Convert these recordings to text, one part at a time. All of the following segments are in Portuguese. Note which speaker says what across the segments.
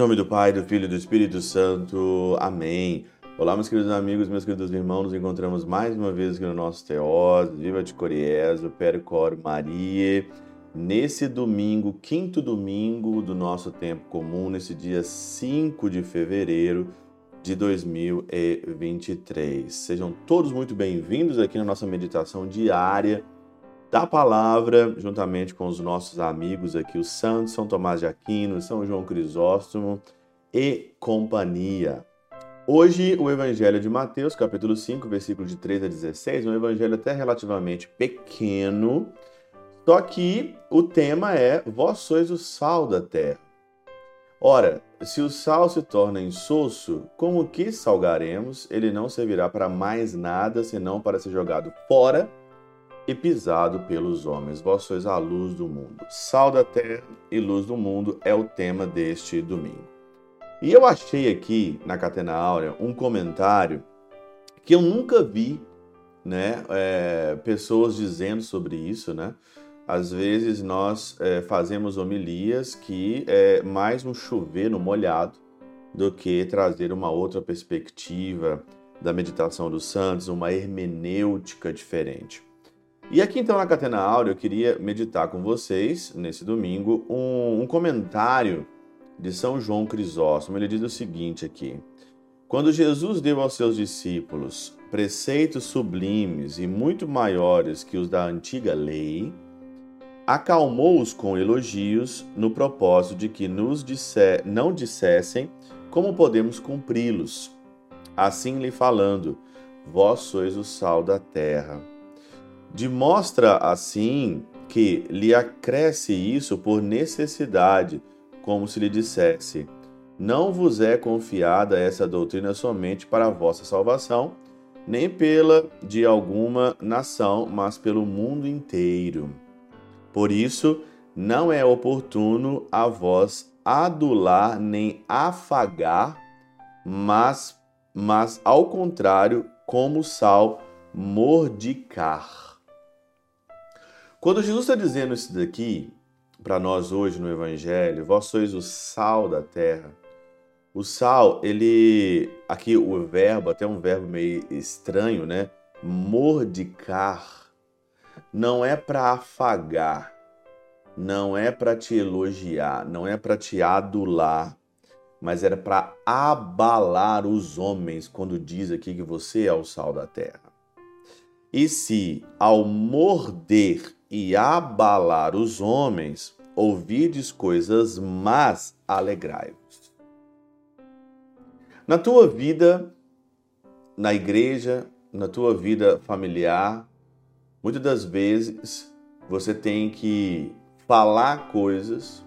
Speaker 1: nome do Pai, do Filho e do Espírito Santo. Amém. Olá, meus queridos amigos, meus queridos irmãos. Nos encontramos mais uma vez aqui no nosso Teós. Viva de Coriezo, Percor Maria. Nesse domingo, quinto domingo do nosso tempo comum, nesse dia 5 de fevereiro de 2023. Sejam todos muito bem-vindos aqui na nossa meditação diária da palavra, juntamente com os nossos amigos aqui, o Santos, São Tomás de Aquino, São João Crisóstomo e companhia. Hoje, o Evangelho de Mateus, capítulo 5, versículo de 3 a 16, um evangelho até relativamente pequeno, só que o tema é: Vós sois o sal da terra. Ora, se o sal se torna insosso, como que salgaremos? Ele não servirá para mais nada senão para ser jogado fora e pisado pelos homens. Vós sois a luz do mundo. Sal da terra e luz do mundo é o tema deste domingo. E eu achei aqui na Catena Áurea um comentário que eu nunca vi, né, é, pessoas dizendo sobre isso, né? Às vezes nós é, fazemos homilias que é mais um chover no molhado do que trazer uma outra perspectiva da meditação dos santos, uma hermenêutica diferente. E aqui então na Catena Áurea eu queria meditar com vocês, nesse domingo, um, um comentário de São João Crisóstomo. Ele diz o seguinte aqui: Quando Jesus deu aos seus discípulos preceitos sublimes e muito maiores que os da antiga lei, acalmou-os com elogios no propósito de que nos disse, não dissessem como podemos cumpri-los. Assim lhe falando, vós sois o sal da terra. Demonstra assim que lhe acresce isso por necessidade, como se lhe dissesse: Não vos é confiada essa doutrina somente para a vossa salvação, nem pela de alguma nação, mas pelo mundo inteiro. Por isso, não é oportuno a vós adular nem afagar, mas, mas ao contrário, como sal, mordicar. Quando Jesus está dizendo isso daqui para nós hoje no Evangelho, vós sois o sal da terra. O sal, ele. Aqui o verbo, até um verbo meio estranho, né? Mordicar. Não é para afagar, não é para te elogiar, não é para te adular, mas era para abalar os homens quando diz aqui que você é o sal da terra. E se ao morder e abalar os homens, ouvides coisas mas alegrai-vos. Na tua vida, na igreja, na tua vida familiar, muitas das vezes você tem que falar coisas,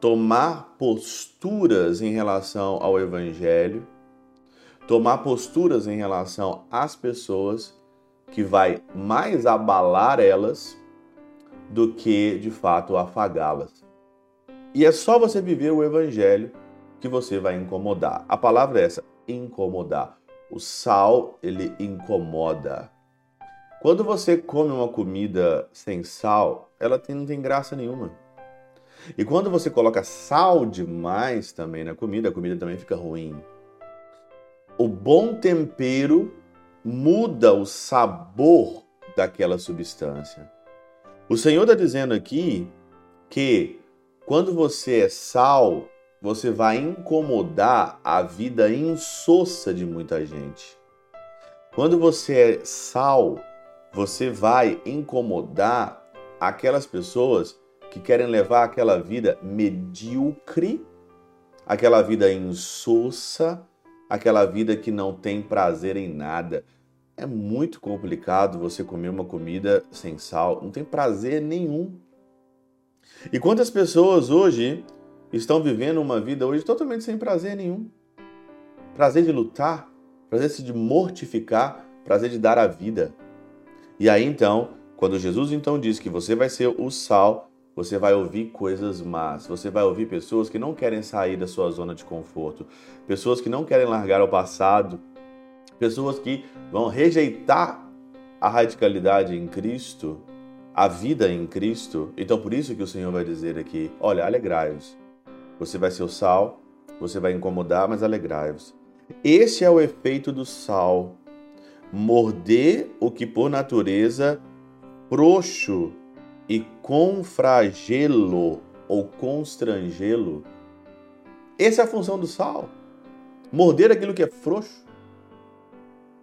Speaker 1: tomar posturas em relação ao evangelho, tomar posturas em relação às pessoas que vai mais abalar elas do que de fato afagá-las. E é só você viver o evangelho que você vai incomodar. A palavra é essa, incomodar. O sal, ele incomoda. Quando você come uma comida sem sal, ela tem, não tem graça nenhuma. E quando você coloca sal demais também na comida, a comida também fica ruim. O bom tempero muda o sabor daquela substância. O Senhor está dizendo aqui que quando você é sal, você vai incomodar a vida insossa de muita gente. Quando você é sal, você vai incomodar aquelas pessoas que querem levar aquela vida medíocre, aquela vida insossa, aquela vida que não tem prazer em nada. É muito complicado você comer uma comida sem sal, não tem prazer nenhum. E quantas pessoas hoje estão vivendo uma vida hoje totalmente sem prazer nenhum? Prazer de lutar, prazer de mortificar, prazer de dar a vida. E aí então, quando Jesus então diz que você vai ser o sal, você vai ouvir coisas más, você vai ouvir pessoas que não querem sair da sua zona de conforto, pessoas que não querem largar o passado, pessoas que vão rejeitar a radicalidade em Cristo, a vida em Cristo. Então, por isso que o Senhor vai dizer aqui: olha, alegrai-vos. Você vai ser o sal, você vai incomodar, mas alegrai-vos. Esse é o efeito do sal. Morder o que por natureza frouxo e confragê-lo ou constrangê-lo. Essa é a função do sal. Morder aquilo que é frouxo,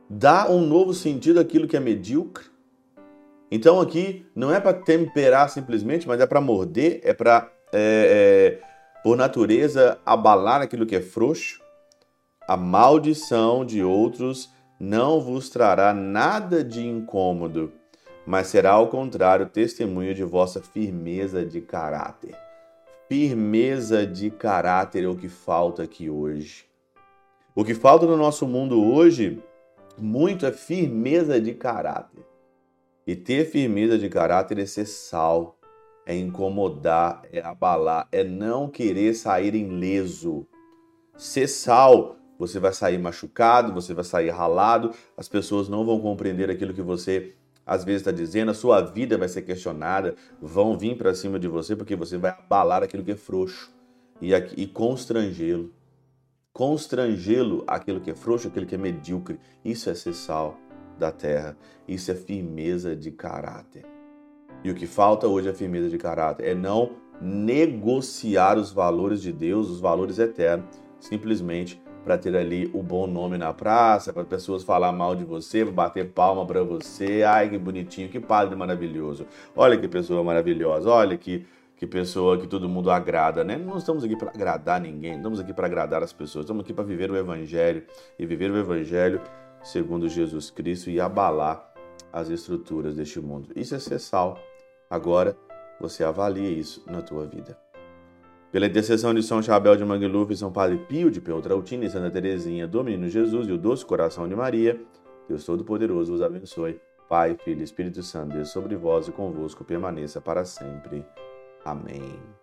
Speaker 1: dar um novo sentido àquilo que é medíocre. Então aqui não é para temperar simplesmente, mas é para morder, é para, é, é, por natureza, abalar aquilo que é frouxo. A maldição de outros não vos trará nada de incômodo, mas será ao contrário testemunho de vossa firmeza de caráter. Firmeza de caráter é o que falta aqui hoje. O que falta no nosso mundo hoje muito é firmeza de caráter. E ter firmeza de caráter é ser sal, é incomodar, é abalar, é não querer sair ileso. Ser sal, você vai sair machucado, você vai sair ralado, as pessoas não vão compreender aquilo que você às vezes está dizendo, a sua vida vai ser questionada, vão vir para cima de você porque você vai abalar aquilo que é frouxo e, e constrangê-lo. Constrangê-lo aquilo que é frouxo, aquilo que é medíocre. Isso é ser sal da terra, isso é firmeza de caráter. E o que falta hoje é firmeza de caráter, é não negociar os valores de Deus, os valores eternos, simplesmente para ter ali o bom nome na praça, para pessoas falar mal de você, bater palma para você. Ai, que bonitinho, que padre maravilhoso. Olha que pessoa maravilhosa, olha que, que pessoa que todo mundo agrada, né? Não estamos aqui para agradar ninguém, estamos aqui para agradar as pessoas, estamos aqui para viver o evangelho e viver o evangelho segundo Jesus Cristo e abalar as estruturas deste mundo. Isso é ser sal. Agora você avalia isso na tua vida. Pela intercessão de São Chabel de Mangluf, São Padre Pio de Peltrautina e Santa Teresinha do Menino Jesus e o Doce Coração de Maria, Deus Todo-Poderoso vos abençoe. Pai, Filho e Espírito Santo, Deus sobre vós e convosco permaneça para sempre. Amém.